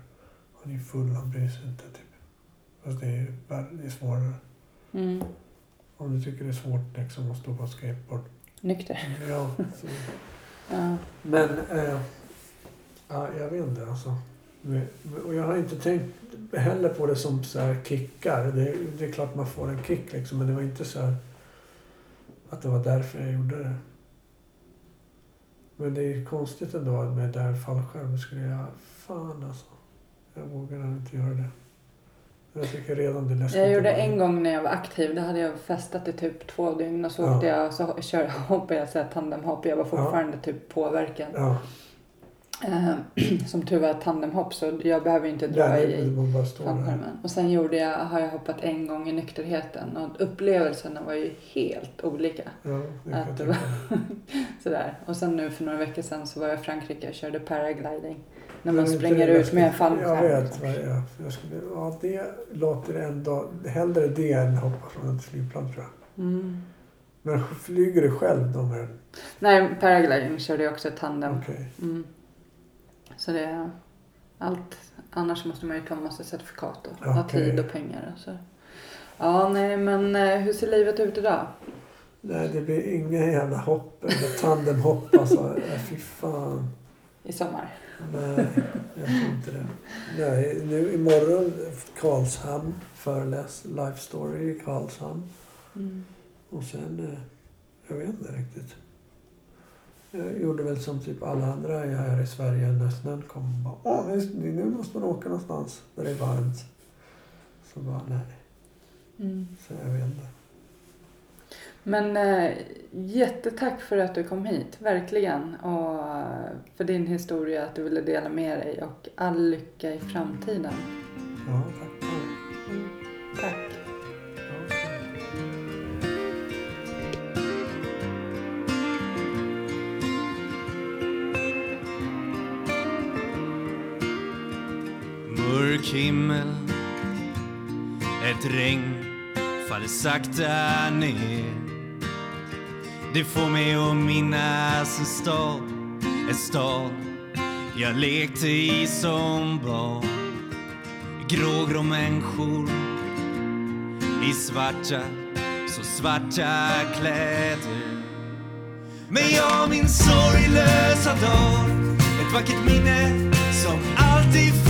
Han är full, han bryr sig inte typ. Fast det är, det är svårare. Mm. Om du tycker det är svårt liksom att stå på skateboard. Nykter. Ja, så. Ja. Men, eh, ja, jag vet inte alltså. Men- Och jag har inte tänkt heller på det som så här kickar. Det, det är klart man får en kick liksom, men det var inte så här att det var därför jag gjorde det. Men det är konstigt ändå med där fallskärm. skulle jag, fan alltså. Jag vågar inte göra det. Jag tycker redan det är läskigt. Jag gjorde en gång när jag var aktiv. Då hade jag festat i typ två dygn och så Ja. jag så kör, hoppade jag så här tandemhopp. Jag var fortfarande typ påverkad. Ja, som tur var tandemhopp så jag behöver inte dra där i fallskärmen. Och sen gjorde jag, har jag hoppat en gång i nykterheten och upplevelserna var ju helt olika. Ja, det Att det var-. Sådär. Och sen nu för några veckor sedan så var jag i Frankrike och körde paragliding. När man springer det ut med en fallskärm. Jag vet. liksom. vad jag, jag skulle, ja, det låter ändå... Hellre det än hoppa från ett flygplan tror jag. Mm. Men flyger du själv då med den? Nej, paragliding körde jag också tandem. Okej. Mm. Så det är allt. Annars måste man ju ta en massa certifikat och ha Okej. tid och pengar. Och så. Ja, nej, men eh, hur ser livet ut idag? Nej, det blir inga jävla hopp eller tandemhopp alltså. Fy fan. I sommar? Nej, jag tror inte det. Nej, nu imorgon Karlshamn. Föreläs Life Story i Karlshamn. Mm. Och sen, eh, jag vet inte riktigt. Jag gjorde väl som typ alla andra här i Sverige när snön kom. Bara, Åh, nu, nu måste man åka någonstans där det är varmt. Så bara, nej. Mm. Så jag vet inte. Men eh, jättetack för att du kom hit, verkligen. Och eh, för din historia, att du ville dela med dig och all lycka i framtiden. Ja, tack. Mm. Tack. Himmel. Ett regn faller sakta ner. Det får mig att minnas en stad En stad jag lekte i som barn. Grågrå människor i svarta, så svarta kläder. Men jag min sorglösa dag Ett vackert minne som alltid